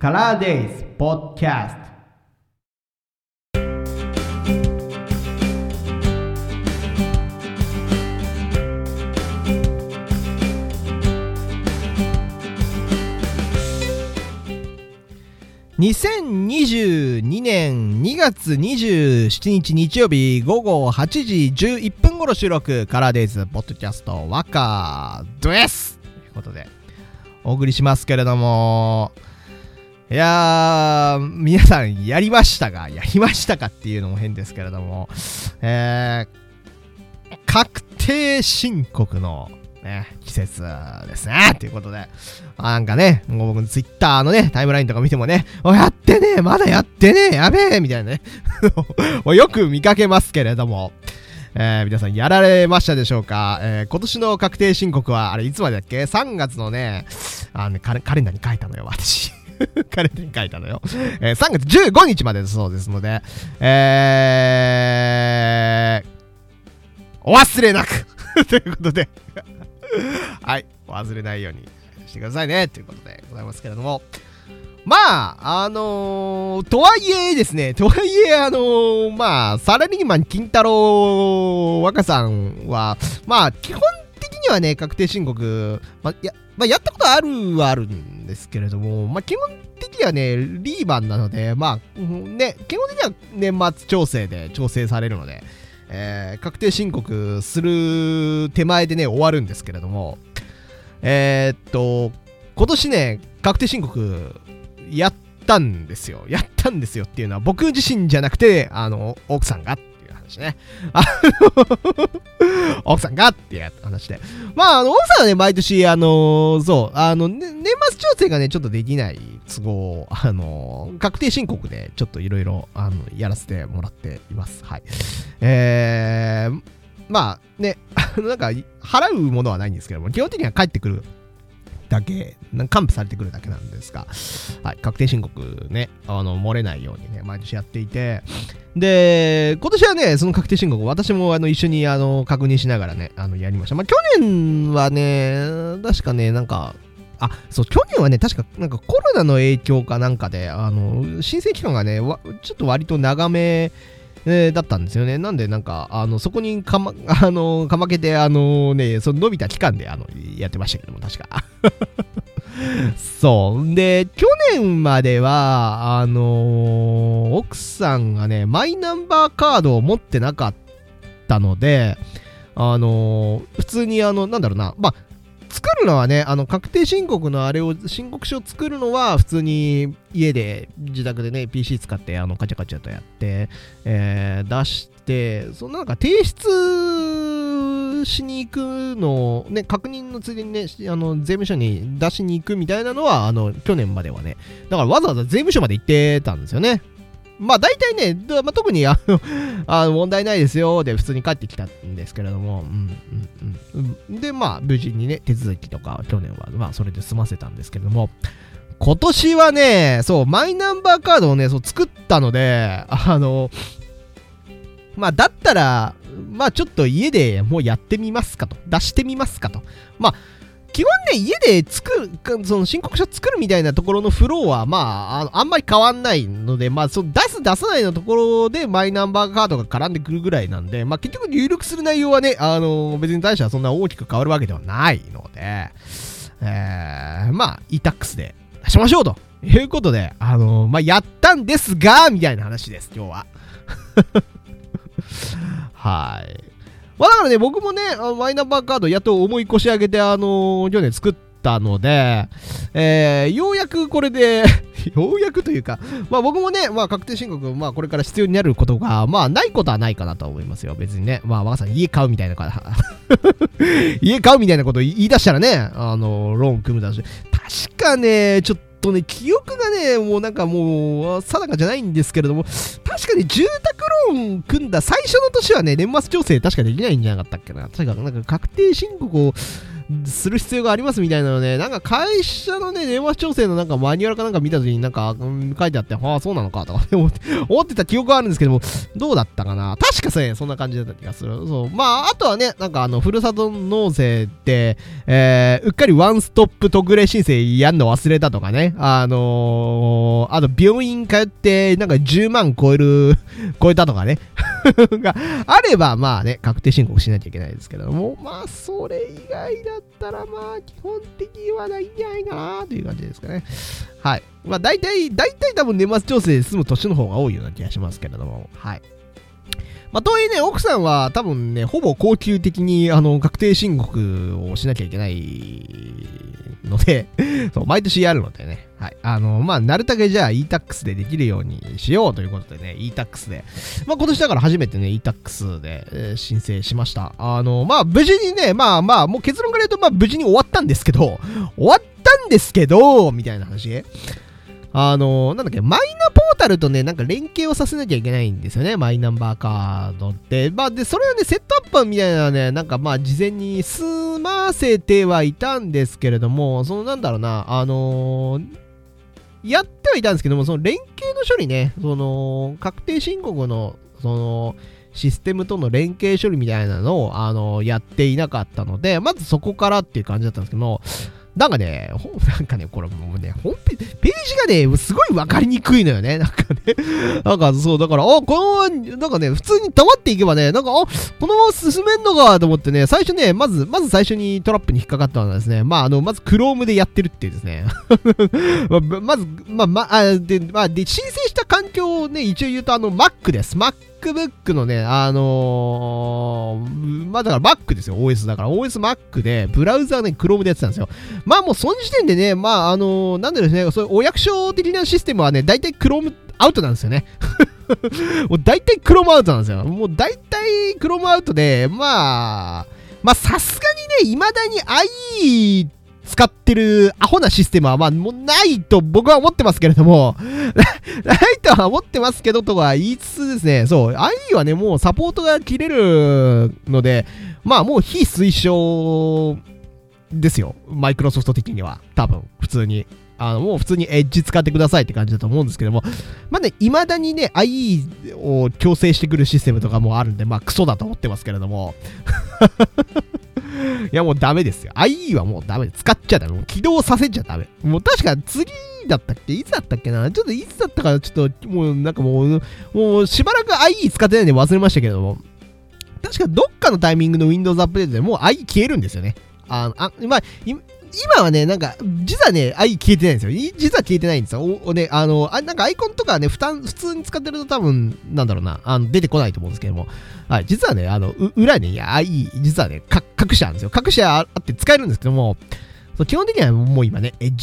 カラーデイズポッキャスト2022年2月27日日曜日午後8時11分頃収録カラーデイズポッドキャストワカです。ということでお送りしますけれどもいやー皆さんやりましたがやりましたかっていうのも変ですけれどもえー、確定申告のね、季節ですね。ということで、なんかね、もう僕のツイッターのね、タイムラインとか見てもね、おやってねえまだやってねえやべえみたいなね よく見かけますけれども、えー、皆さんやられましたでしょうか、えー、今年の確定申告は、あれいつまでだっけ ?3 月のね、あのねカレンダーに書いたのよ、私。カレンダーに書いたのよ。えー、3月15日までそうですので、えー、お忘れなく。ということで。はい、お忘れないようにしてくださいね、ということでございますけれども。まあ、あのー、とはいえですね、とはいえ、あのー、まあ、サラリーマン金太郎若さんは、まあ、基本的にはね、確定申告、まあ、や、まあ、やったことあるはあるんですけれども、まあ、基本的にはね、リーマンなので、まあ、ね、基本的には年末調整で調整されるので、えー、確定申告する手前でね、終わるんですけれども、えー、っと、今年ね、確定申告やったんですよ。やったんですよっていうのは僕自身じゃなくて、あの、奥さんが話ね。あの奥さんがっていう話で。まあ、あの、奥さんはね、毎年、あの、そう、あの、ね、年末調整がね、ちょっとできない都合、あの、確定申告でちょっといろいろ、あの、やらせてもらっています。はい。えー、まあね、なんか、払うものはないんですけども、基本的には帰ってくるだけ、還付されてくるだけなんですが、はい、確定申告ね、あの、漏れないようにね、毎年やっていて、で、今年はね、その確定申告、私もあの一緒にあの確認しながらね、あのやりました。まあ、去年はね、確かね、なんか、あ、そう、去年はね、確か、なんかコロナの影響かなんかで、あの、申請期間がね、ちょっと割と長め、えー、だったんですよね。なんで、なんか、あの、そこにかま、あの、かまけて、あのね、その伸びた期間で、あの、やってましたけども、確か。そう。で、去年までは、あのー、奥さんがね、マイナンバーカードを持ってなかったので、あのー、普通に、あの、なんだろうな、まあ、作るのはね、あの、確定申告のあれを、申告書を作るのは、普通に家で、自宅でね、PC 使って、あの、カチャカチャとやって、えー、出して、そのなんか提出しに行くのね、確認のついでにね、あの、税務署に出しに行くみたいなのは、あの、去年まではね、だからわざわざ税務署まで行ってたんですよね。まあ大体ね、まあ、特にあのあの問題ないですよで普通に帰ってきたんですけれども、うんうんうん、で、まあ無事にね、手続きとか去年はまあそれで済ませたんですけれども、今年はね、そう、マイナンバーカードをね、そう作ったので、あの、まあだったら、まあちょっと家でもうやってみますかと。出してみますかと。まあ基本ね、家で作る、その申告書作るみたいなところのフローは、まあ、あのあんまり変わんないので、まあ、その出す出さないのところでマイナンバーカードが絡んでくるぐらいなんで、まあ、結局入力する内容はね、あの、別に対してはそんな大きく変わるわけではないので、えー、まあ、e-tax で出しましょうということで、あのまあ、やったんですが、みたいな話です、今日は。はい。まあだからね、僕もね、あのマイナンバーカードやっと思い越し上げて、あのー、去年作ったので、えー、ようやくこれで ようやくというか、まあ僕もね、まあ確定申告、まあこれから必要になることが、まあないことはないかなと思いますよ。別にね。まあ若さん家買うみたいなから 家買うみたいなこと言い出したらね、あの、ローン組むだし、確かね、ちょっとね、記憶がね、もうなんかもう、定かじゃないんですけれども、確かに住宅ローン組んだ最初の年はね、年末調整確かできないんじゃなかったっけな。確か、なんか確定申告を、する必要がありますみたいなのね、なんか会社のね、電話調整のなんかマニュアルかなんか見た時になんか、うん、書いてあって、ああ、そうなのかとか 思って思ってた記憶があるんですけども、どうだったかな？確かね、そんな感じだった気がする。そう。まあ、あとはね、なんかあの、ふるさと納税って、えー、うっかりワンストップ特例申請やんの忘れたとかね、あのー、あと病院通って、なんか10万超える、超えたとかね、があれば、まあね、確定申告しなきゃいけないですけども、まあ、それ以外だったら、まあ、基本的にはないんじゃないかなという感じですかね。はい。まあ、大体、大体多分年末調整で済む年の方が多いような気がしますけれども、はい。まあ、とはいえね、奥さんは多分ね、ほぼ恒久的に、あの、確定申告をしなきゃいけないので そう、毎年やるのでね、はい。あの、まあ、なるたけじゃあ e-tax でできるようにしようということでね、e-tax で、まあ、今年だから初めてね、e-tax で、えー、申請しました。あの、まあ、無事にね、まあまあ、もう結論から言うと、まあ、無事に終わったんですけど、終わったんですけど、みたいな話。あの、なんだっけ、マイナポータルとね、なんか連携をさせなきゃいけないんですよね、マイナンバーカードって。まあ、で、それはね、セットアップみたいなね、なんかまあ、事前に済ませてはいたんですけれども、そのなんだろうな、あのー、やってはいたんですけども、その連携の処理ね、その、確定申告の、その、システムとの連携処理みたいなのを、あのー、やっていなかったので、まずそこからっていう感じだったんですけども、なんかね、なんかね、これもうね、本ペページがね、すごいわかりにくいのよね。なんかね、なんかそう、だから、あ、このまま、なんかね、普通に溜まっていけばね、なんか、あ、このまま進めんのかと思ってね、最初ね、まず、まず最初にトラップに引っかかったのはですね、まあ、あの、まず Chrome でやってるっていうですね。まず、まあ、まあ、で、まあ、で、申請した環境をね、一応言うと、あの、Mac です。Mac MacBook のね、あのー、まあだから Mac ですよ、OS だから。OS Mac で、ブラウザーね、Chrome でやってたんですよ。まあもうその時点でね、まああのー、なんでですね、そういうお役所的なシステムはね、大体 Chrome アウトなんですよね。もう大体 Chrome アウトなんですよ。もう大体 Chrome アウトで、まあ、まあさすがにね、未だに IE 使ってるアホなシステムは、まあ、もうないと僕は思ってますけれども ないとは思ってますけどとは言いつつですね、そう、IE はね、もうサポートが切れるので、まあ、もう非推奨ですよ。マイクロソフト的には。多分、普通に。あの、もう普通にエッジ使ってくださいって感じだと思うんですけども、まあね、未だにね、IE を強制してくるシステムとかもあるんで、まあクソだと思ってますけれどもいやもうダメですよ。IE はもうダメ。使っちゃダメ。もう起動させちゃダメ。もう確か次だったっけ？いつだったっけな？ちょっといつだったかちょっともうなんかもう、もうしばらく IE 使ってないんで忘れましたけども、確かどっかのタイミングの Windows アップデートでもう IE 消えるんですよね。あ、あ、まあ、今はね、なんか、実はね、愛消えてないんですよ。実は消えてないんですよ。お、ね、あの、あなんかアイコンとかね、負担、普通に使ってると多分、なんだろうな、あの、出てこないと思うんですけども、はい、実はね、あの、裏に、いや、愛、実はね、か、隠してあるんですよ。各社あって使えるんですけども、基本的にはもう今ね、エッ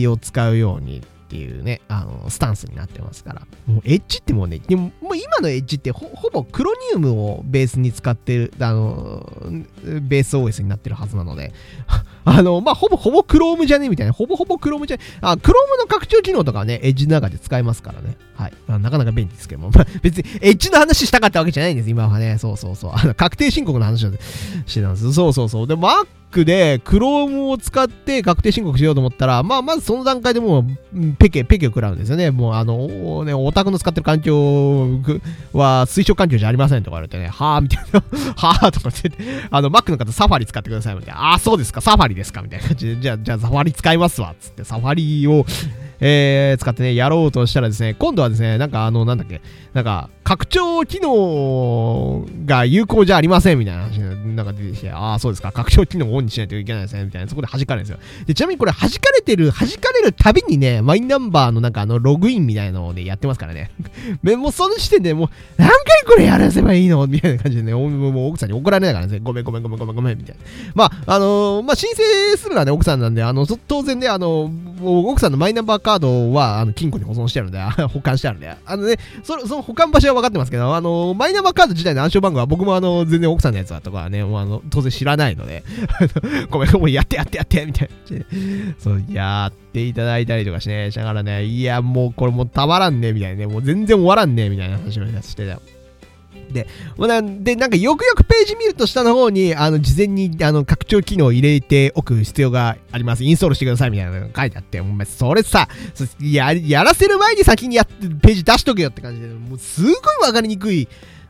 ジを使うようにっていうね、あの、スタンスになってますから。もうエッジってもうね、でももう今のエッジってほぼクロニウムをベースに使ってる、あの、ベース OS になってるはずなので、あの、まあ、ほぼほぼクロームじゃねみたいな、ほぼほぼクロームじゃねあ、クロームの拡張機能とかね、エッジの中で使えますからね。はい。まあ、なかなか便利ですけども、別にエッジの話したかったわけじゃないんです、今はね。そうそうそう。あの、確定申告の話をしてたんです。そうそうそう。で、マクで Chrome を使って確定申告しようと思ったら、まあ、まずその段階でもう、ペケ、ペケを食らうんですよね。もう、あの、ね、オタクの使ってる環境は推奨環境じゃありませんとか言われてね、はぁ、みたいな、はぁ、とか言って、あの、Mac の方サファリ使ってくださいみたいな、あ、そうですか、サファリですかみたいな感じで、じゃあ、じゃあサファリ使いますわ、つって、サファリを、えー、使ってね、やろうとしたらですね、今度はですね、なんかあの、なんだっけ、なんか、拡張機能が有効じゃありませんみたいな話なんか出てきて、ああ、そうですか、拡張機能をオンにしないといけないですね、みたいな、そこで弾かれるんですよ。で、ちなみにこれ弾かれてる、弾かれるたびにね、マイナンバーのなんかあの、ログインみたいなのをね、やってますからね。もうその時点でもう、何回これやらせばいいの？みたいな感じでね、もう奥さんに怒られながらね、ごめんごめんごめんごめんごめん、みたいな。まあ、あのー、まあ、申請するのはね、奥さんなんで、あの、当然ね、あの、奥さんのマイナンバーカードは、あの、金庫に保存してあるんで、保管してあるんで、あのね、その、その保管場所は分かってますけど、あの、マイナンバーカード自体の暗証番号は僕もあの、全然奥さんのやつだとかね、もうあの、当然知らないので、ごめん、もうやってやってやって、みたいな。そう、やっていただいたりとかしね、しながらね、いや、もうこれもうたまらんね、みたいなね、もう全然終わらんね、みたいな話をしてたよ。で、で、なんかよくよくページ見ると下の方に、あの、事前に、あの、拡張機能を入れておく必要があります。インストールしてくださいみたいなのが書いてあって、お前、それさ、や、やらせる前に先にやって、ページ出しとけよって感じで、もうすごいわかりにくい、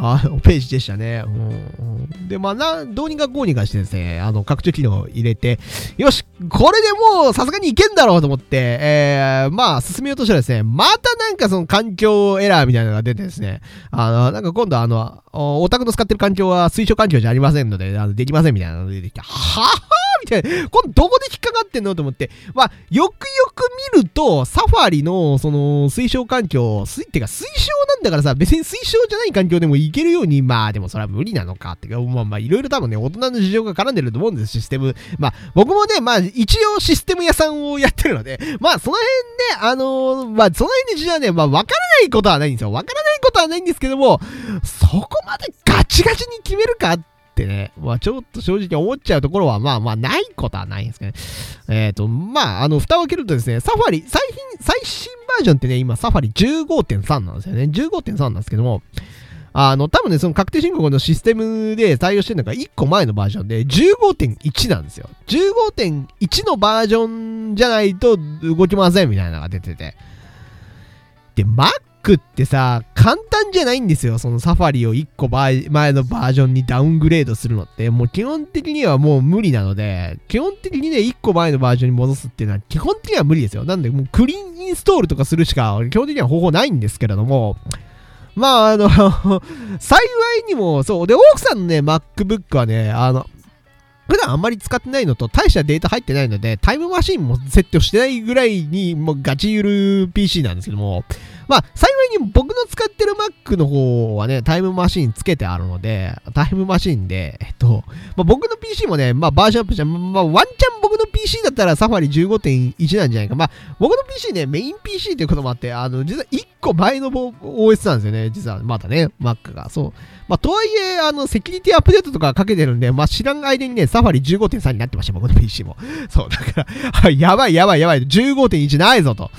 あのページでしたね。うん、で、まあな、どうにかこうにかしてですね、あの、拡張機能を入れて、よし、これでもうさすがにいけんだろうと思って、えー、まあ、進めようとしたらですね、またなんかその環境エラーみたいなのが出てですね、あの、なんか今度あの、オタクの使ってる環境は推奨環境じゃありませんので、あのできませんみたいなのが出てきて、はぁみたいな。これどこで引っかかってんのと思って。まあ、よくよく見ると、サファリの、その、推奨環境、水ってか推奨なんだからさ、別に推奨じゃない環境でもいけるように、まあ、でもそれは無理なのかって、まあまあ、いろいろ多分ね、大人の事情が絡んでると思うんです、システム。まあ、僕もね、まあ、一応システム屋さんをやってるので、まあ、その辺ね、あのー、まあ、その辺で事情はね、まあ、わからないことはないんですよ。わからないことはないんですけども、そこまでガチガチに決めるかってってね、まあちょっと正直思っちゃうところはまあまあないことはないんですけどね。えっ、ー、と、まああの、蓋を開けるとですね、サファリ、最新、最新バージョンってね、今サファリ15.3なんですよね。15.3なんですけども、あの、多分ね、その確定申告のシステムで対応してるのが1個前のバージョンで15.1なんですよ。15.1のバージョンじゃないと動きませんみたいなのが出てて。で、Mac ってさ、簡単じゃないんですよ。そのサファリを1個前のバージョンにダウングレードするのって、もう基本的にはもう無理なので、基本的にね、1個前のバージョンに戻すっていうのは基本的には無理ですよ。なんで、もうクリーンインストールとかするしか基本的には方法ないんですけれども、まあ、あの 幸いにも、そう。で、奥さんのね、MacBook はね、あの、普段あんまり使ってないのと、大したデータ入ってないので、タイムマシンもセットしてないぐらいに、もうガチゆる PC なんですけども、まあ、幸いに僕の使ってる Mac の方はね、タイムマシンつけてあるので、タイムマシンで、えっと、まあ、僕の PC もね、まあ、バージョンアップじゃ、まあ、ワンチャン僕の PC だったらサファリ15.1なんじゃないか。まあ、僕の PC ね、メイン PC ということもあって、あの、実は1個前の OS なんですよね。実は、まだね、Mac が。そう。まあ、とはいえ、あの、セキュリティアップデートとかかけてるんで、まあ、知らん間にね、サファリ15.3になってました、僕の PC も。そう、だから、やばいやばいやばい、15.1ないぞと。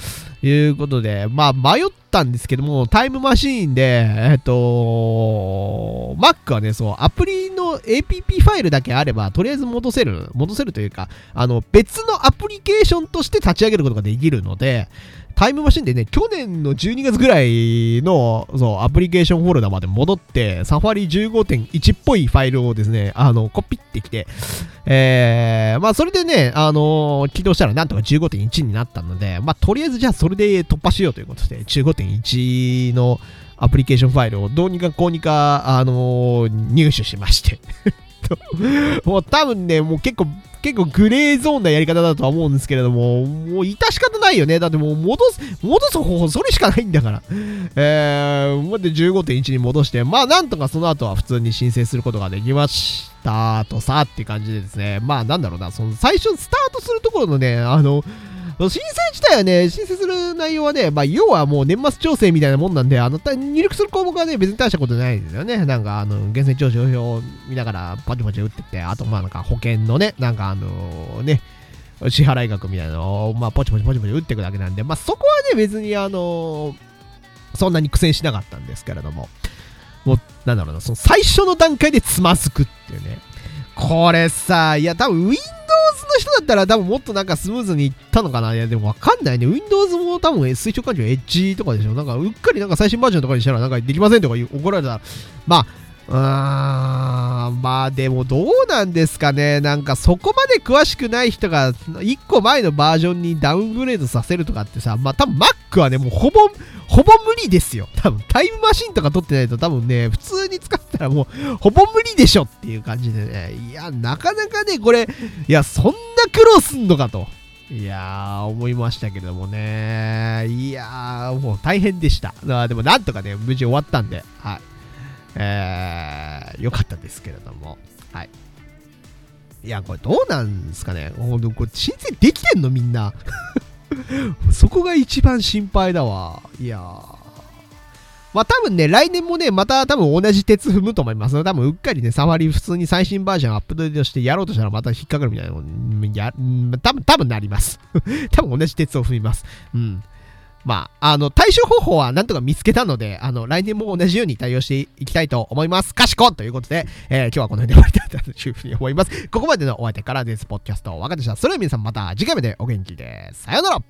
いうことで、まあ迷ったんですけども、タイムマシーンで、えっと、Mac はね、そう、アプリの APP ファイルだけあれば、とりあえず戻せる、戻せるというか、あの、別のアプリケーションとして立ち上げることができるので、タイムマシンでね、去年の12月ぐらいの、そう、アプリケーションフォルダまで戻って、サファリ15.1っぽいファイルをですね、あの、コピってきて、えー、まあ、それでね、あのー、起動したらなんとか15.1になったので、まあ、とりあえずじゃあそれで突破しようということで、15.1のアプリケーションファイルをどうにかこうにか、あのー、入手しまして。ともう多分ね、もう結構結構グレーゾーンなやり方だとは思うんですけれども、もう致し方ないよね。だってもう戻す、戻す方法それしかないんだから。えー、まで15.1に戻して、まあなんとかその後は普通に申請することができましたとさって感じでですね。まあなんだろうな、その最初スタートするところのね、あの、申請自体はね、申請する内容はね、まあ、要はもう年末調整みたいなもんなんで、あの、入力する項目はね、別に大したことないですよね。なんか、あの、源泉徴収票を見ながら、パチパチ打ってって、あと、まあ、なんか保険のね、なんかあのね、支払額みたいなのを、まあ、ポチポチポチポチ打っていくだけなんで、まあ、そこはね、別に、あのそんなに苦戦しなかったんですけれども、もう、なんだろうな、その最初の段階でつまずくっていうね。これさ、いや、多分 Windows の人だったら多分もっとなんかスムーズにいったのかないや、でもわかんないね。Windows も多分推奨環境エッジとかでしょ。なんかうっかりなんか最新バージョンとかにしたらなんかできませんとか怒られたら、まあ、うーん、まあでもどうなんですかね。なんかそこまで詳しくない人が1個前のバージョンにダウングレードさせるとかってさ、まあ多分 Mac はね、もうほぼ、ほぼ無理ですよ。多分タイムマシンとか取ってないと多分ね、普通に使ったらもうほぼ無理でしょっていう感じでね。いや、なかなかね、これ、いや、そんな苦労すんのかと。いやー、思いましたけどもね。いやー、もう大変でした。でもなんとかね、無事終わったんで、はい。えー、よかったですけれども。はい。いや、これどうなんですかね。ほんと、これ申請できてんのみんな。そこが一番心配だわ。いやー。まあ多分ね、来年もね、また多分同じ鉄踏むと思います。多分うっかりね、サファリ普通に最新バージョンアップデートしてやろうとしたらまた引っかかるみたいなのや、多分、多分なります。多分同じ鉄を踏みます。うん。まあ、あの、対処方法はなんとか見つけたので、あの、来年も同じように対応していきたいと思います。かしこということで、えー、今日はこの辺で終わりたいというふうに思います。ここまでのお相手からです。ポッドキャスト、わかでした。それでは皆さんまた次回までお元気で。さようなら